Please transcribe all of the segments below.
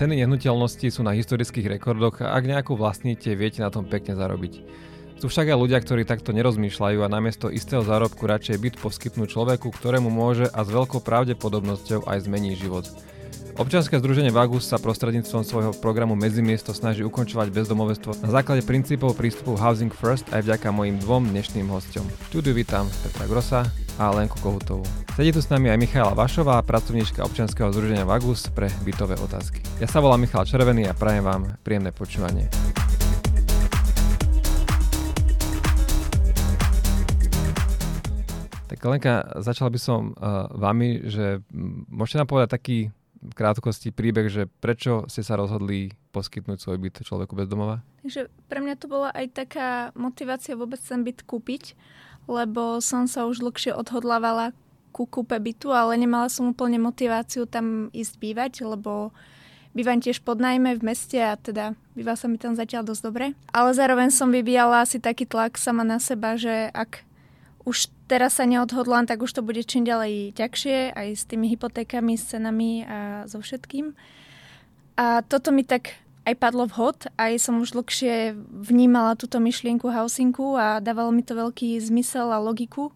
Ceny nehnuteľnosti sú na historických rekordoch a ak nejakú vlastníte, viete na tom pekne zarobiť. Sú však aj ľudia, ktorí takto nerozmýšľajú a namiesto istého zárobku radšej byt poskytnú človeku, ktorému môže a s veľkou pravdepodobnosťou aj zmení život. Občianske združenie Vagus sa prostredníctvom svojho programu Medzimiesto snaží ukončovať bezdomovestvo na základe princípov prístupu Housing First aj vďaka mojim dvom dnešným hostom. Štúdiu vítam Petra Grosa a Lenku Kohutovú. Sedí tu s nami aj Michála Vašová, pracovníčka občianskeho združenia Vagus pre bytové otázky. Ja sa volám Michal Červený a prajem vám príjemné počúvanie. Tak Lenka, začal by som uh, vami, že môžete nám povedať taký v krátkosti príbeh, že prečo ste sa rozhodli poskytnúť svoj byt človeku bez domova? Takže pre mňa to bola aj taká motivácia vôbec ten byt kúpiť, lebo som sa už dlhšie odhodlávala ku kúpe bytu, ale nemala som úplne motiváciu tam ísť bývať, lebo bývam tiež pod najmä v meste a teda býva sa mi tam zatiaľ dosť dobre. Ale zároveň som vyvíjala asi taký tlak sama na seba, že ak už teraz sa neodhodlám, tak už to bude čím ďalej ťažšie, aj s tými hypotékami, s cenami a so všetkým. A toto mi tak aj padlo vhod, aj som už dlhšie vnímala túto myšlienku housingu a dávalo mi to veľký zmysel a logiku.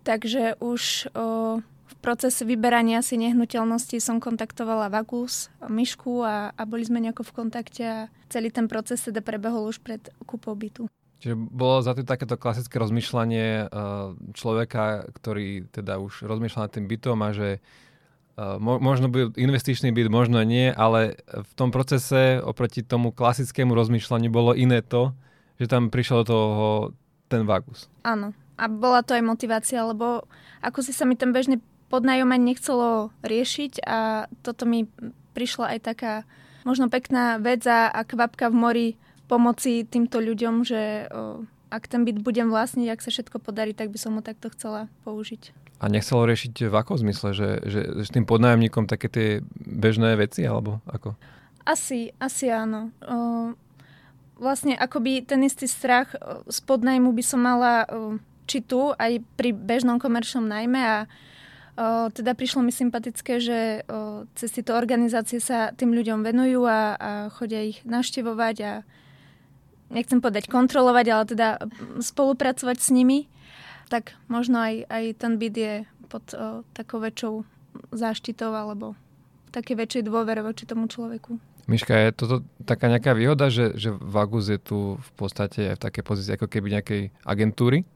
Takže už o, v procese vyberania si nehnuteľnosti som kontaktovala Vagus, Myšku a, a boli sme nejako v kontakte a celý ten proces teda prebehol už pred kúpou bytu. Čiže bolo za to takéto klasické rozmýšľanie eh, človeka, ktorý teda už rozmýšľa nad tým bytom a že možno by investičný byt, možno nie, ale v tom procese oproti tomu klasickému rozmýšľaniu bolo iné to, že tam prišiel do toho ten vagus. Áno. A bola to aj motivácia, lebo ako si sa mi ten bežný podnájomať nechcelo riešiť a toto mi prišla aj taká možno pekná vec a, kvapka v mori pomoci týmto ľuďom, že ak ten byt budem vlastniť, ak sa všetko podarí, tak by som ho takto chcela použiť. A nechcelo riešiť v akom zmysle? Že, že, že s tým podnájomníkom také tie bežné veci, alebo ako? Asi, asi áno. O, vlastne akoby ten istý strach z podnajmu by som mala o, či tu, aj pri bežnom komerčnom najme a O, teda prišlo mi sympatické, že o, cez tieto organizácie sa tým ľuďom venujú a, a chodia ich naštevovať a nechcem povedať kontrolovať, ale teda spolupracovať s nimi, tak možno aj, aj ten byt je pod o, takou väčšou záštitou alebo také väčšej dôvere voči tomu človeku. Miška, je toto taká nejaká výhoda, že, že Vagus je tu v podstate aj v takej pozícii ako keby nejakej agentúry?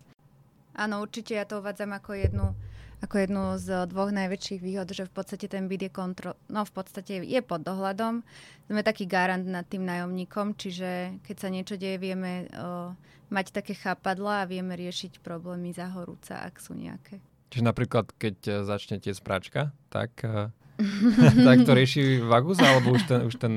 Áno, určite ja to uvádzam ako jednu ako jednu z dvoch najväčších výhod, že v podstate ten byt je kontrol, no v podstate je pod dohľadom. Sme taký garant nad tým nájomníkom, čiže keď sa niečo deje, vieme o, mať také chápadla a vieme riešiť problémy za horúca, ak sú nejaké. Čiže napríklad, keď začnete z práčka, tak tak to rieši Vagus alebo už ten, už ten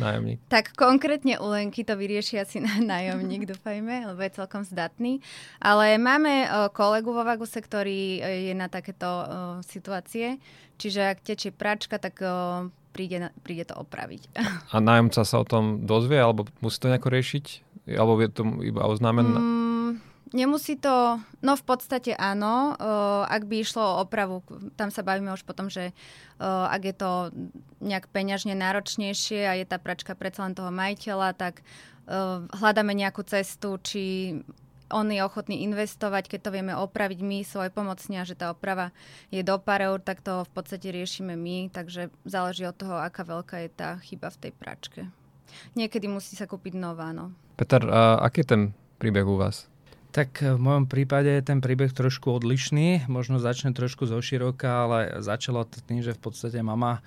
nájomník? Tak konkrétne u Lenky to vyrieši asi nájomník, dúfajme, lebo je celkom zdatný. Ale máme kolegu vo Vaguse, ktorý e, je na takéto situácie. Čiže ak tečie pračka, tak príde, príde to opraviť. A nájomca sa o tom dozvie, alebo musí to nejako riešiť? Alebo je to iba oznámené? Mm, Nemusí to, no v podstate áno, uh, ak by išlo o opravu, tam sa bavíme už potom, že uh, ak je to nejak peňažne náročnejšie a je tá pračka predsa len toho majiteľa, tak uh, hľadáme nejakú cestu, či on je ochotný investovať, keď to vieme opraviť my svoj pomocne a že tá oprava je do pár eur, tak to v podstate riešime my, takže záleží od toho, aká veľká je tá chyba v tej pračke. Niekedy musí sa kúpiť nová, no. Peter, aký je ten príbeh u vás? Tak v mojom prípade je ten príbeh trošku odlišný. Možno začne trošku zo široka, ale začalo to tým, že v podstate mama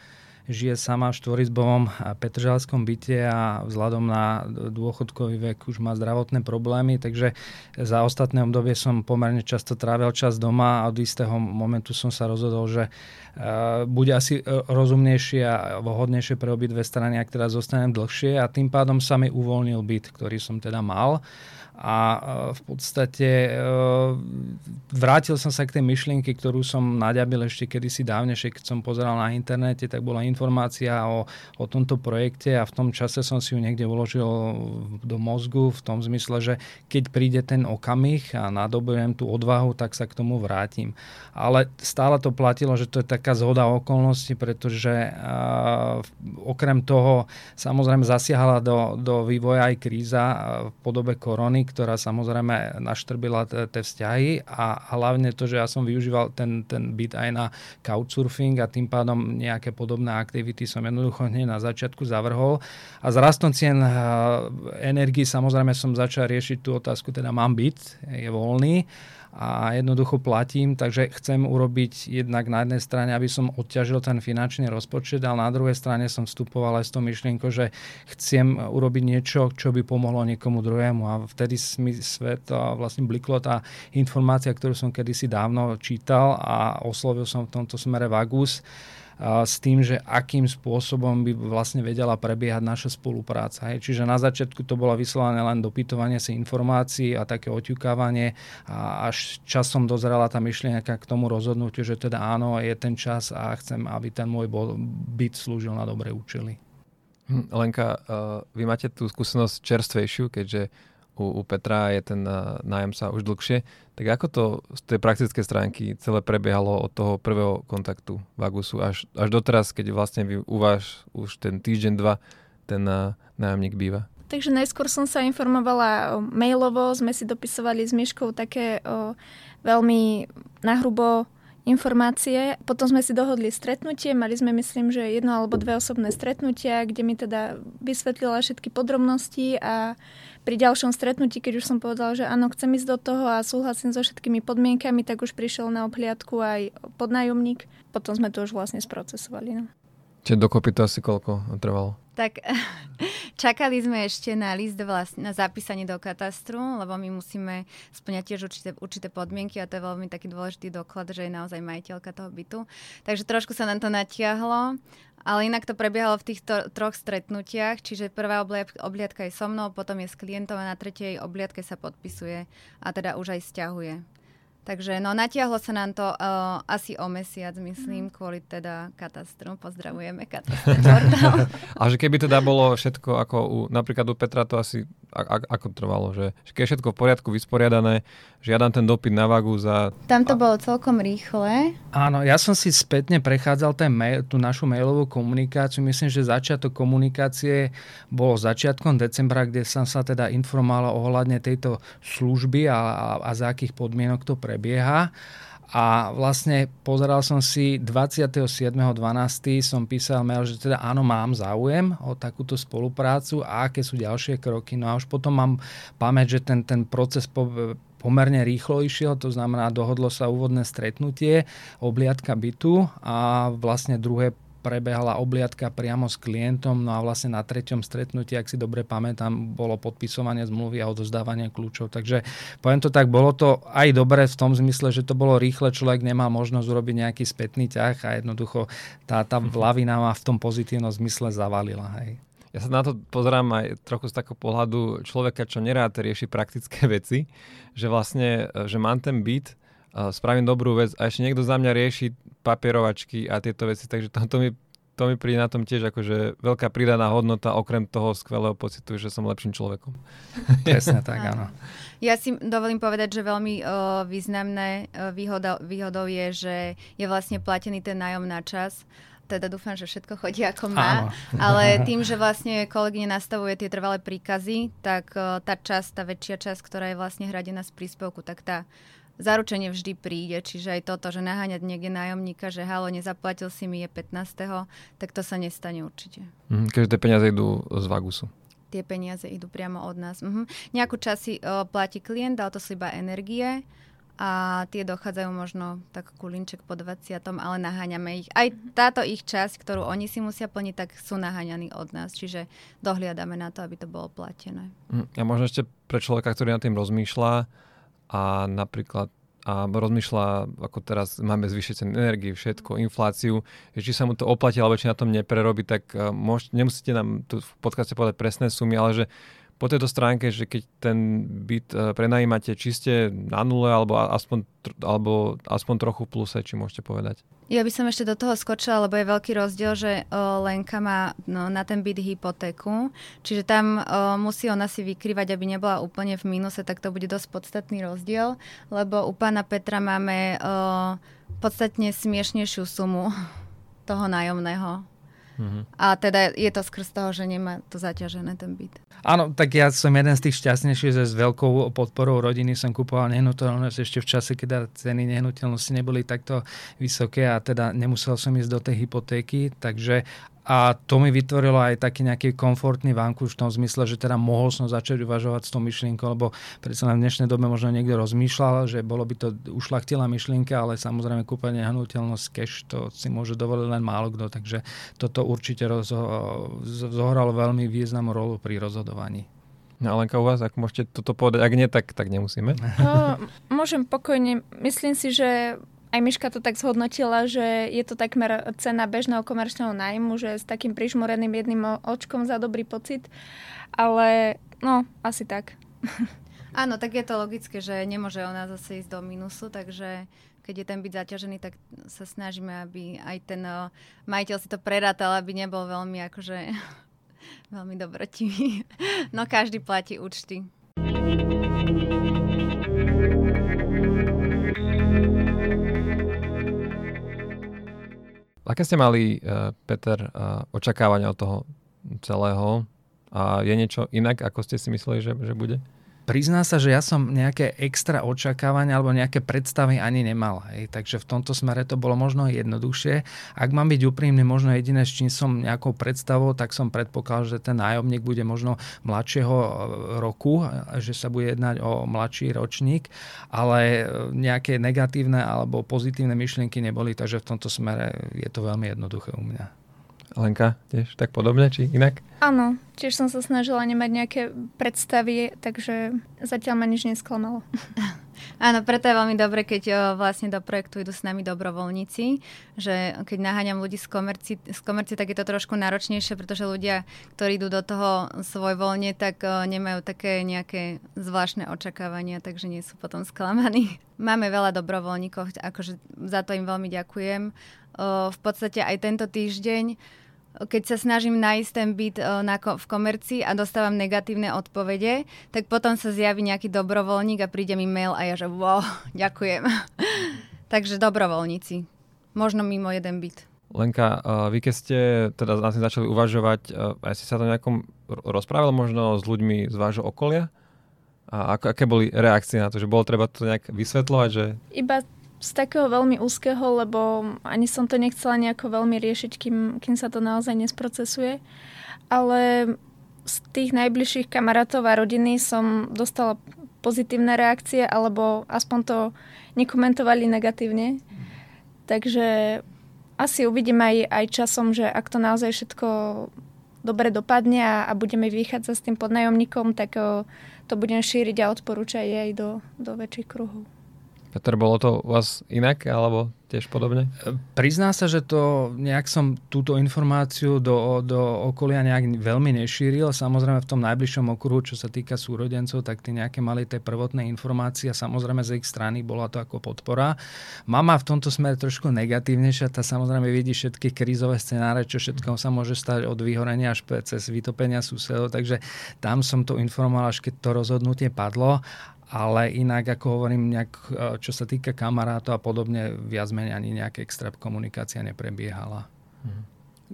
žije sama v štvorizbovom petržalskom byte a vzhľadom na dôchodkový vek už má zdravotné problémy, takže za ostatné obdobie som pomerne často trávil čas doma a od istého momentu som sa rozhodol, že bude asi rozumnejšie a vhodnejšie pre obidve strany, ak teda zostanem dlhšie a tým pádom sa mi uvoľnil byt, ktorý som teda mal a v podstate vrátil som sa k tej myšlienke, ktorú som naďabil ešte kedysi dávnejšie, keď som pozeral na internete, tak bola informácia o, o tomto projekte a v tom čase som si ju niekde uložil do mozgu v tom zmysle, že keď príde ten okamih a nadobujem tú odvahu, tak sa k tomu vrátim. Ale stále to platilo, že to je taká zhoda okolností, pretože uh, okrem toho samozrejme zasiahala do, do vývoja aj kríza v podobe korony, ktorá samozrejme naštrbila tie vzťahy a hlavne to, že ja som využíval ten, ten byt aj na couchsurfing a tým pádom nejaké podobné aktivity som jednoducho hneď na začiatku zavrhol. A s rastom cien energii samozrejme som začal riešiť tú otázku, teda mám byt, je voľný a jednoducho platím, takže chcem urobiť jednak na jednej strane, aby som odťažil ten finančný rozpočet, ale na druhej strane som vstupoval aj s tou myšlienkou, že chcem urobiť niečo, čo by pomohlo niekomu druhému. A vtedy mi svet vlastne bliklo tá informácia, ktorú som kedysi dávno čítal a oslovil som v tomto smere Vagus s tým, že akým spôsobom by vlastne vedela prebiehať naša spolupráca. Hej. Čiže na začiatku to bolo vyslovené len dopytovanie si informácií a také oťukávanie a až časom dozrela tá myšlienka k tomu rozhodnutiu, že teda áno, je ten čas a chcem, aby ten môj byt slúžil na dobré účely. Hm, Lenka, vy máte tú skúsenosť čerstvejšiu, keďže u, u Petra je ten nájomca už dlhšie. Tak ako to z tej praktickej stránky celé prebiehalo od toho prvého kontaktu v Agusu až, až doteraz, keď vlastne vy, u vás už ten týždeň, dva ten nájomník býva? Takže najskôr som sa informovala mailovo, sme si dopisovali s Miškou také o, veľmi nahrubo informácie. Potom sme si dohodli stretnutie, mali sme myslím, že jedno alebo dve osobné stretnutia, kde mi teda vysvetlila všetky podrobnosti a pri ďalšom stretnutí, keď už som povedala, že áno, chcem ísť do toho a súhlasím so všetkými podmienkami, tak už prišiel na obhliadku aj podnájomník. Potom sme to už vlastne sprocesovali. No. Čiže dokopy to asi koľko trvalo? Tak čakali sme ešte na list vlastne, na zapísanie do katastru, lebo my musíme splňať tiež určité, určité podmienky a to je veľmi taký dôležitý doklad, že je naozaj majiteľka toho bytu. Takže trošku sa nám to natiahlo, ale inak to prebiehalo v týchto troch stretnutiach, čiže prvá obliadka je so mnou, potom je s klientom a na tretej obliadke sa podpisuje a teda už aj stiahuje. Takže no natiahlo sa nám to uh, asi o mesiac, myslím, mm. kvôli teda katastru. Pozdravujeme katastru A že keby teda bolo všetko ako u, napríklad u Petra to asi a, a, ako trvalo, že, že keď je všetko v poriadku vysporiadané, žiadam ten dopyt na vagu za... Tam to a... bolo celkom rýchle. Áno, ja som si spätne prechádzal ten mail, tú našu mailovú komunikáciu. Myslím, že začiatok komunikácie bol začiatkom decembra, kde som sa teda informoval ohľadne tejto služby a, a, a za akých podmienok to prebieha. A vlastne pozeral som si 27.12. som písal mail, že teda áno, mám záujem o takúto spoluprácu a aké sú ďalšie kroky. No a už potom mám pamäť, že ten, ten proces po, pomerne rýchlo išiel, to znamená, dohodlo sa úvodné stretnutie, obliadka bytu a vlastne druhé prebehala obliadka priamo s klientom, no a vlastne na treťom stretnutí, ak si dobre pamätám, bolo podpisovanie zmluvy a odozdávanie kľúčov. Takže poviem to tak, bolo to aj dobre v tom zmysle, že to bolo rýchle, človek nemá možnosť urobiť nejaký spätný ťah a jednoducho tá, tá mhm. lavina ma v tom pozitívnom zmysle zavalila. Hej. Ja sa na to pozerám aj trochu z takého pohľadu človeka, čo nerád rieši praktické veci, že vlastne, že mám ten byt, spravím dobrú vec a ešte niekto za mňa rieši papierovačky a tieto veci, takže to, to mi to mi príde na tom tiež akože veľká pridaná hodnota okrem toho skvelého pocitu, že som lepším človekom. Presne tak, áno. Ja si dovolím povedať, že veľmi uh, významné uh, výhoda, výhodou je, že je vlastne platený ten nájom na čas teda dúfam, že všetko chodí ako má, Áno. ale tým, že vlastne kolegyne nastavuje tie trvalé príkazy, tak uh, tá časť, tá väčšia časť, ktorá je vlastne hradená z príspevku, tak tá zaručenie vždy príde, čiže aj toto, že naháňať niekde nájomníka, že halo, nezaplatil si mi je 15. tak to sa nestane určite. Mm, keďže tie peniaze idú z Vagusu. Tie peniaze idú priamo od nás. Mhm. Nejakú časy si o, platí klient, ale to sú iba energie a tie dochádzajú možno tak kulinček po 20, ale naháňame ich. Aj táto ich časť, ktorú oni si musia plniť, tak sú naháňaní od nás, čiže dohliadame na to, aby to bolo platené. Mm, a možno ešte pre človeka, ktorý nad tým rozmýšľa, a napríklad a rozmýšľa, ako teraz máme zvyšiť cen energii, všetko, infláciu, či sa mu to oplatí, alebo či na tom neprerobí, tak e, môž, nemusíte nám tu v podcaste povedať presné sumy, ale že po tejto stránke, že keď ten byt e, prenajímate čiste na nule alebo aspoň, alebo aspoň trochu v pluse, či môžete povedať? Ja by som ešte do toho skočila, lebo je veľký rozdiel, že o, Lenka má no, na ten byt hypotéku, čiže tam o, musí ona si vykrývať, aby nebola úplne v mínuse, tak to bude dosť podstatný rozdiel, lebo u pána Petra máme o, podstatne smiešnejšiu sumu toho nájomného. Uh-huh. A teda je to skrz toho, že nemá to zaťažené ten byt. Áno, tak ja som jeden z tých šťastnejších, že s veľkou podporou rodiny som kupoval nehnuteľnosť ešte v čase, keď ceny nehnuteľnosti neboli takto vysoké a teda nemusel som ísť do tej hypotéky, takže a to mi vytvorilo aj taký nejaký komfortný vanku v tom zmysle, že teda mohol som začať uvažovať s tou myšlienkou, lebo predsa v dnešnej dobe možno niekto rozmýšľal, že bolo by to ušlachtila myšlienka, ale samozrejme kúpenie hnutelnosť cash to si môže dovoliť len málo kto, takže toto určite rozho- zohralo veľmi významnú rolu pri rozhodovaní. No Alenka, u vás, ak môžete toto povedať, ak nie, tak, tak nemusíme. No, môžem pokojne. Myslím si, že aj Miška to tak zhodnotila, že je to takmer cena bežného komerčného nájmu, že s takým prižmoreným jedným očkom za dobrý pocit. Ale no, asi tak. Áno, tak je to logické, že nemôže ona zase ísť do minusu, takže keď je ten byť zaťažený, tak sa snažíme, aby aj ten majiteľ si to prerátal, aby nebol veľmi akože veľmi dobrotivý. No každý platí účty. Aké ste mali, uh, Peter, uh, očakávania od toho celého? A je niečo inak, ako ste si mysleli, že, že bude? Prizná sa, že ja som nejaké extra očakávania alebo nejaké predstavy ani nemal. Hej. Takže v tomto smere to bolo možno jednoduchšie. Ak mám byť úprimný, možno jediné, s čím som nejakou predstavou, tak som predpokladal, že ten nájomník bude možno mladšieho e, roku, že sa bude jednať o mladší ročník, ale e, nejaké negatívne alebo pozitívne myšlienky neboli, takže v tomto smere je to veľmi jednoduché u mňa. Lenka, tiež tak podobne, či inak? Áno, tiež som sa snažila nemať nejaké predstavy, takže zatiaľ ma nič nesklamalo. Áno, preto je veľmi dobre, keď o, vlastne do projektu idú s nami dobrovoľníci, že keď naháňam ľudí z komerci, z komerci, tak je to trošku náročnejšie, pretože ľudia, ktorí idú do toho svojvoľne, tak o, nemajú také nejaké zvláštne očakávania, takže nie sú potom sklamaní. Máme veľa dobrovoľníkov, akože za to im veľmi ďakujem. O, v podstate aj tento týždeň keď sa snažím nájsť ten byt na, v komercii a dostávam negatívne odpovede, tak potom sa zjaví nejaký dobrovoľník a príde mi mail a ja že wow, ďakujem. Takže dobrovoľníci. Možno mimo jeden byt. Lenka, vy keď ste teda na tým začali uvažovať, aj ste sa to nejakom rozprával možno s ľuďmi z vášho okolia? A ako, aké boli reakcie na to, že bolo treba to nejak vysvetľovať? Že... Iba z takého veľmi úzkeho, lebo ani som to nechcela nejako veľmi riešiť, kým, kým sa to naozaj nesprocesuje. Ale z tých najbližších kamarátov a rodiny som dostala pozitívne reakcie, alebo aspoň to nekomentovali negatívne. Takže asi uvidím aj, aj časom, že ak to naozaj všetko dobre dopadne a, a budeme vychádzať s tým podnajomníkom, tak o, to budem šíriť a odporúčať aj do, do väčších kruhov. Peter, bolo to u vás inak, alebo tiež podobne? Prizná sa, že to nejak som túto informáciu do, do okolia nejak veľmi nešíril. Samozrejme v tom najbližšom okruhu, čo sa týka súrodencov, tak tí nejaké mali tie prvotné informácie a samozrejme z ich strany bola to ako podpora. Mama v tomto smere trošku negatívnejšia, tá samozrejme vidí všetky krízové scenáre, čo všetko sa môže stať od vyhorenia až cez vytopenia susedov, takže tam som to informoval, až keď to rozhodnutie padlo ale inak, ako hovorím, nejak, e, čo sa týka kamarátov a podobne, viac menej ani nejaká extra komunikácia neprebiehala. Mhm.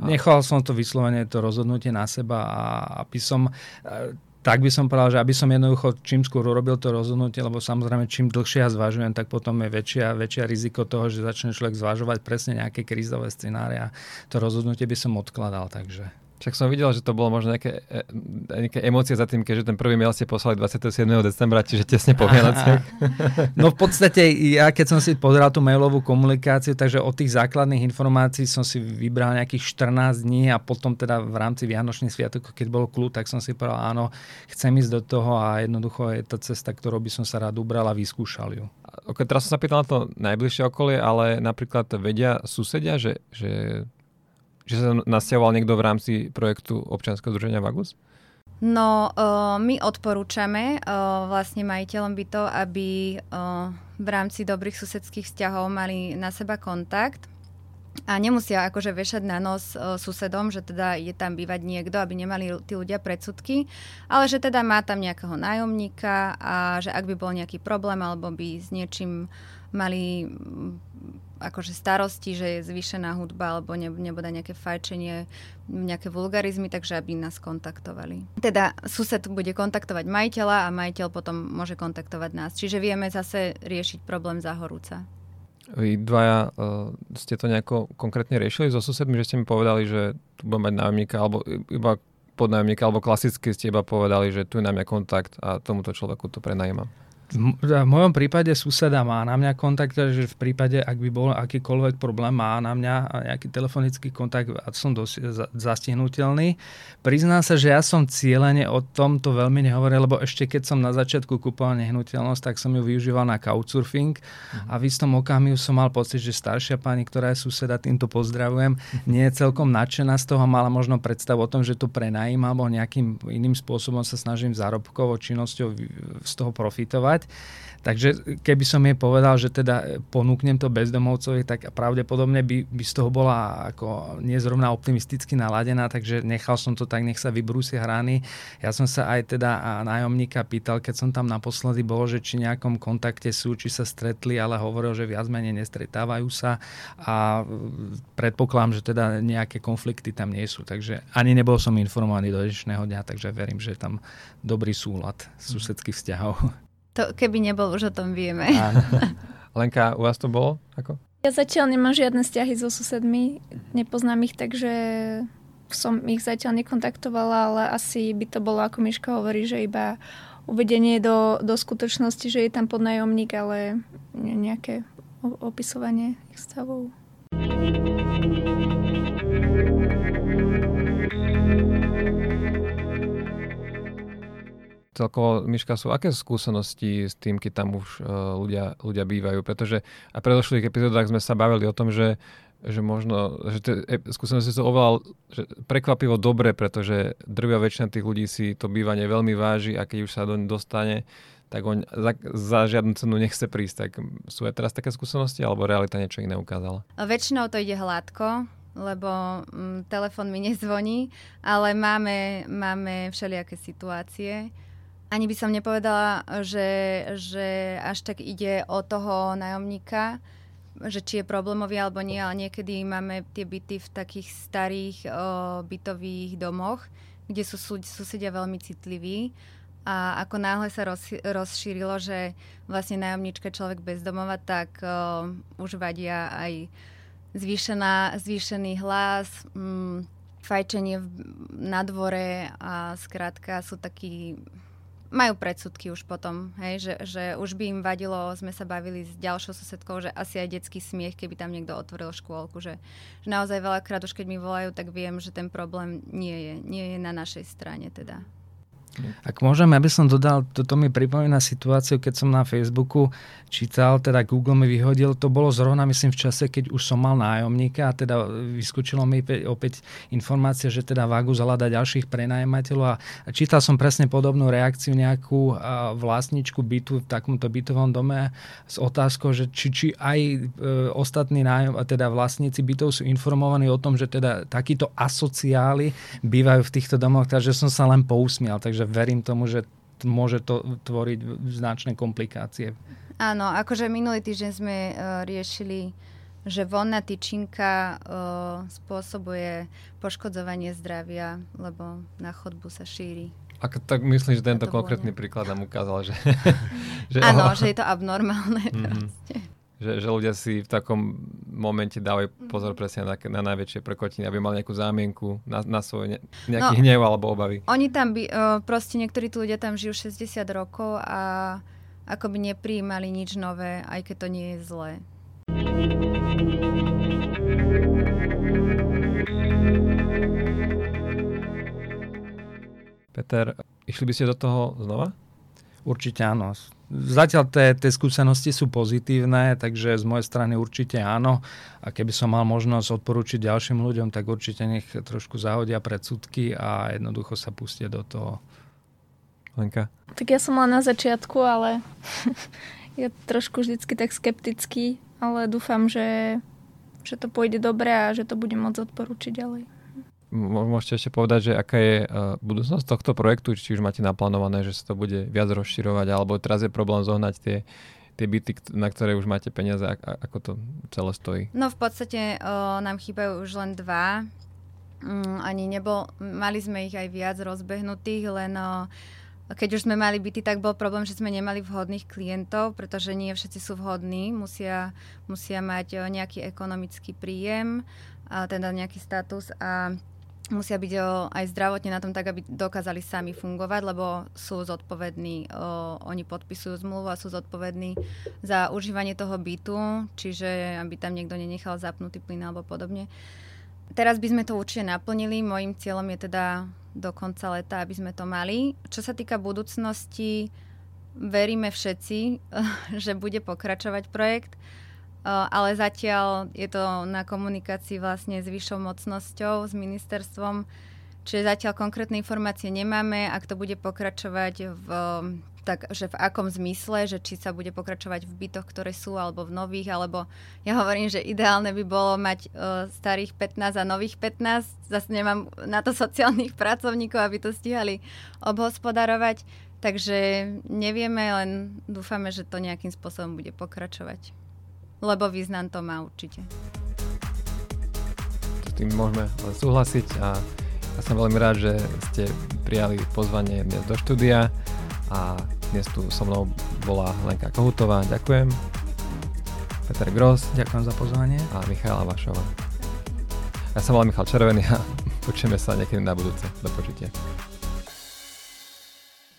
Nechal som to vyslovene, to rozhodnutie na seba a aby som, e, tak by som povedal, že aby som jednoducho čím skôr urobil to rozhodnutie, lebo samozrejme čím dlhšie ja zvažujem, tak potom je väčšia, väčšia riziko toho, že začne človek zvažovať presne nejaké krízové scenáre a to rozhodnutie by som odkladal, takže... Však som videl, že to bolo možno nejaké, e, nejaké emócie za tým, keďže ten prvý mail ste poslali 27. decembra, čiže tesne po Vianociach. No v podstate ja keď som si pozeral tú mailovú komunikáciu, takže od tých základných informácií som si vybral nejakých 14 dní a potom teda v rámci Vianočných sviatok, keď bol kľud, tak som si povedal, áno, chcem ísť do toho a jednoducho je to cesta, ktorou by som sa rád ubral a vyskúšal ju. Okay, teraz som sa pýtal na to najbližšie okolie, ale napríklad vedia susedia, že, že že sa nasťahoval niekto v rámci projektu občianskeho združenia Vagus? No, uh, my odporúčame uh, vlastne majiteľom bytov, aby uh, v rámci dobrých susedských vzťahov mali na seba kontakt a nemusia akože vešať na nos uh, susedom, že teda je tam bývať niekto, aby nemali tí ľudia predsudky, ale že teda má tam nejakého nájomníka a že ak by bol nejaký problém alebo by s niečím mali akože starosti, že je zvýšená hudba alebo ne, nebude nejaké fajčenie, nejaké vulgarizmy, takže aby nás kontaktovali. Teda sused bude kontaktovať majiteľa a majiteľ potom môže kontaktovať nás. Čiže vieme zase riešiť problém za horúca. Vy dvaja uh, ste to nejako konkrétne riešili so susedmi, že ste mi povedali, že tu budem mať nájomníka, alebo iba podnájomníka, alebo klasicky ste iba povedali, že tu je na mňa kontakt a tomuto človeku to prenajímam. V mojom prípade suseda má na mňa kontakt, že v prípade, ak by bol akýkoľvek problém, má na mňa nejaký telefonický kontakt a som dosť zastihnutelný. Priznám sa, že ja som cieľene o tomto veľmi nehovoril, lebo ešte keď som na začiatku kupoval nehnuteľnosť, tak som ju využíval na couchsurfing uh-huh. a v istom okamihu som mal pocit, že staršia pani, ktorá je suseda, týmto pozdravujem, nie je celkom nadšená z toho, mala možno predstavu o tom, že to prenajíma alebo nejakým iným spôsobom sa snažím zárobkovou činnosťou z toho profitovať využívať. Takže keby som jej povedal, že teda ponúknem to bezdomovcovi, tak pravdepodobne by, by z toho bola ako nezrovna optimisticky naladená, takže nechal som to tak, nech sa vybrúsi hrány. Ja som sa aj teda nájomníka pýtal, keď som tam naposledy bol, že či nejakom kontakte sú, či sa stretli, ale hovoril, že viac menej nestretávajú sa a predpokladám, že teda nejaké konflikty tam nie sú. Takže ani nebol som informovaný do dnešného dňa, takže verím, že je tam dobrý súlad susedských vzťahov. To keby nebol, už o tom vieme. Lenka, u vás to bolo? Ako? Ja zatiaľ nemám žiadne vzťahy so susedmi, nepoznám ich, takže som ich zatiaľ nekontaktovala, ale asi by to bolo, ako Miška hovorí, že iba uvedenie do, do skutočnosti, že je tam podnajomník, ale nejaké opisovanie ich stavov. Celkovo, Miška, sú aké skúsenosti s tým, keď tam už uh, ľudia, ľudia bývajú? Pretože a predošlých epizódach sme sa bavili o tom, že že možno, že tie skúsenosti sú oveľa že prekvapivo dobré, pretože drvia väčšina tých ľudí si to bývanie veľmi váži a keď už sa do dostane, tak on za, za žiadnu cenu nechce prísť. Tak sú aj teraz také skúsenosti, alebo realita niečo iné ukázala? Väčšinou to ide hladko, lebo mm, telefon mi nezvoní, ale máme, máme všelijaké situácie ani by som nepovedala, že, že až tak ide o toho nájomníka, že či je problémový alebo nie, ale niekedy máme tie byty v takých starých o, bytových domoch, kde sú susedia veľmi citliví. A ako náhle sa roz, rozšírilo, že vlastne nájomníčka človek bez domova, tak o, už vadia aj zvýšená, zvýšený hlas, mm, fajčenie v, na dvore a skrátka sú takí majú predsudky už potom, hej, že, že už by im vadilo, sme sa bavili s ďalšou susedkou, že asi aj detský smiech, keby tam niekto otvoril škôlku, že, že naozaj veľakrát už keď mi volajú, tak viem, že ten problém nie je, nie je na našej strane teda. Ak môžem, aby som dodal, toto mi pripomína situáciu, keď som na Facebooku čítal, teda Google mi vyhodil, to bolo zrovna myslím v čase, keď už som mal nájomníka a teda vyskočilo mi opäť informácia, že teda Vagu zalada ďalších prenajímateľov a čítal som presne podobnú reakciu nejakú vlastničku bytu v takomto bytovom dome s otázkou, že či, či aj e, ostatní nájom, teda vlastníci bytov sú informovaní o tom, že teda takíto asociáli bývajú v týchto domoch, takže som sa len pousmial. Takže takže verím tomu, že môže to tvoriť značné komplikácie. Áno, akože minulý týždeň sme uh, riešili, že vonná tyčinka uh, spôsobuje poškodzovanie zdravia, lebo na chodbu sa šíri. A tak myslím, že tento konkrétny príklad nám ukázal, že... že Áno, že je to abnormálne. Mm-hmm že, že ľudia si v takom momente dávajú pozor mhm. presne na, na najväčšie prekotiny, aby mali nejakú zámienku na, na svoj ne, nejaký no, hnev alebo obavy. Oni tam by, uh, proste niektorí tu ľudia tam žijú 60 rokov a ako by neprijímali nič nové, aj keď to nie je zlé. Peter, išli by ste do toho znova? Určite áno zatiaľ tie skúsenosti sú pozitívne, takže z mojej strany určite áno. A keby som mal možnosť odporúčiť ďalším ľuďom, tak určite nech trošku zahodia predsudky a jednoducho sa pustia do toho. Lenka? Tak ja som len na začiatku, ale je trošku vždycky tak skeptický, ale dúfam, že, že to pôjde dobre a že to budem môcť odporúčiť ďalej. Môžete ešte povedať, že aká je uh, budúcnosť tohto projektu, či už máte naplánované, že sa to bude viac rozširovať, alebo teraz je problém zohnať tie, tie byty, na ktoré už máte peniaze, ako to celé stojí? No v podstate uh, nám chýbajú už len dva. Um, ani nebol, mali sme ich aj viac rozbehnutých, len uh, keď už sme mali byty, tak bol problém, že sme nemali vhodných klientov, pretože nie všetci sú vhodní, musia, musia mať nejaký ekonomický príjem, a teda nejaký status a musia byť aj zdravotne na tom tak, aby dokázali sami fungovať, lebo sú zodpovední, oni podpisujú zmluvu a sú zodpovední za užívanie toho bytu, čiže aby tam niekto nenechal zapnutý plyn alebo podobne. Teraz by sme to určite naplnili. Mojím cieľom je teda do konca leta, aby sme to mali. Čo sa týka budúcnosti, veríme všetci, že bude pokračovať projekt, ale zatiaľ je to na komunikácii vlastne s vyššou mocnosťou, s ministerstvom, čiže zatiaľ konkrétne informácie nemáme. Ak to bude pokračovať v takže v akom zmysle, že či sa bude pokračovať v bytoch, ktoré sú, alebo v nových, alebo ja hovorím, že ideálne by bolo mať uh, starých 15 a nových 15. Zase nemám na to sociálnych pracovníkov, aby to stíhali obhospodarovať. Takže nevieme, len dúfame, že to nejakým spôsobom bude pokračovať. Lebo význam to má určite. S tým môžeme len súhlasiť a ja som veľmi rád, že ste prijali pozvanie dnes do štúdia a dnes tu so mnou bola Lenka Kohutová, ďakujem. Peter Gross. Ďakujem za pozvanie. A Michala Vašova. Ja som volám Michal Červený a počujeme sa niekedy na budúce. Do počutia.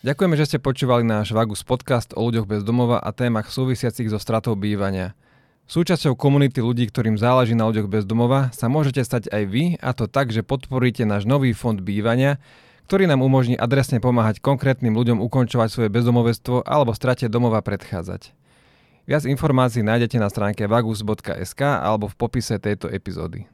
Ďakujeme, že ste počúvali náš Vagus podcast o ľuďoch bez domova a témach súvisiacich so stratou bývania. Súčasťou komunity ľudí, ktorým záleží na ľuďoch bez domova, sa môžete stať aj vy, a to tak, že podporíte náš nový fond bývania, ktorý nám umožní adresne pomáhať konkrétnym ľuďom ukončovať svoje bezdomovestvo alebo strate domova predchádzať. Viac informácií nájdete na stránke vagus.sk alebo v popise tejto epizódy.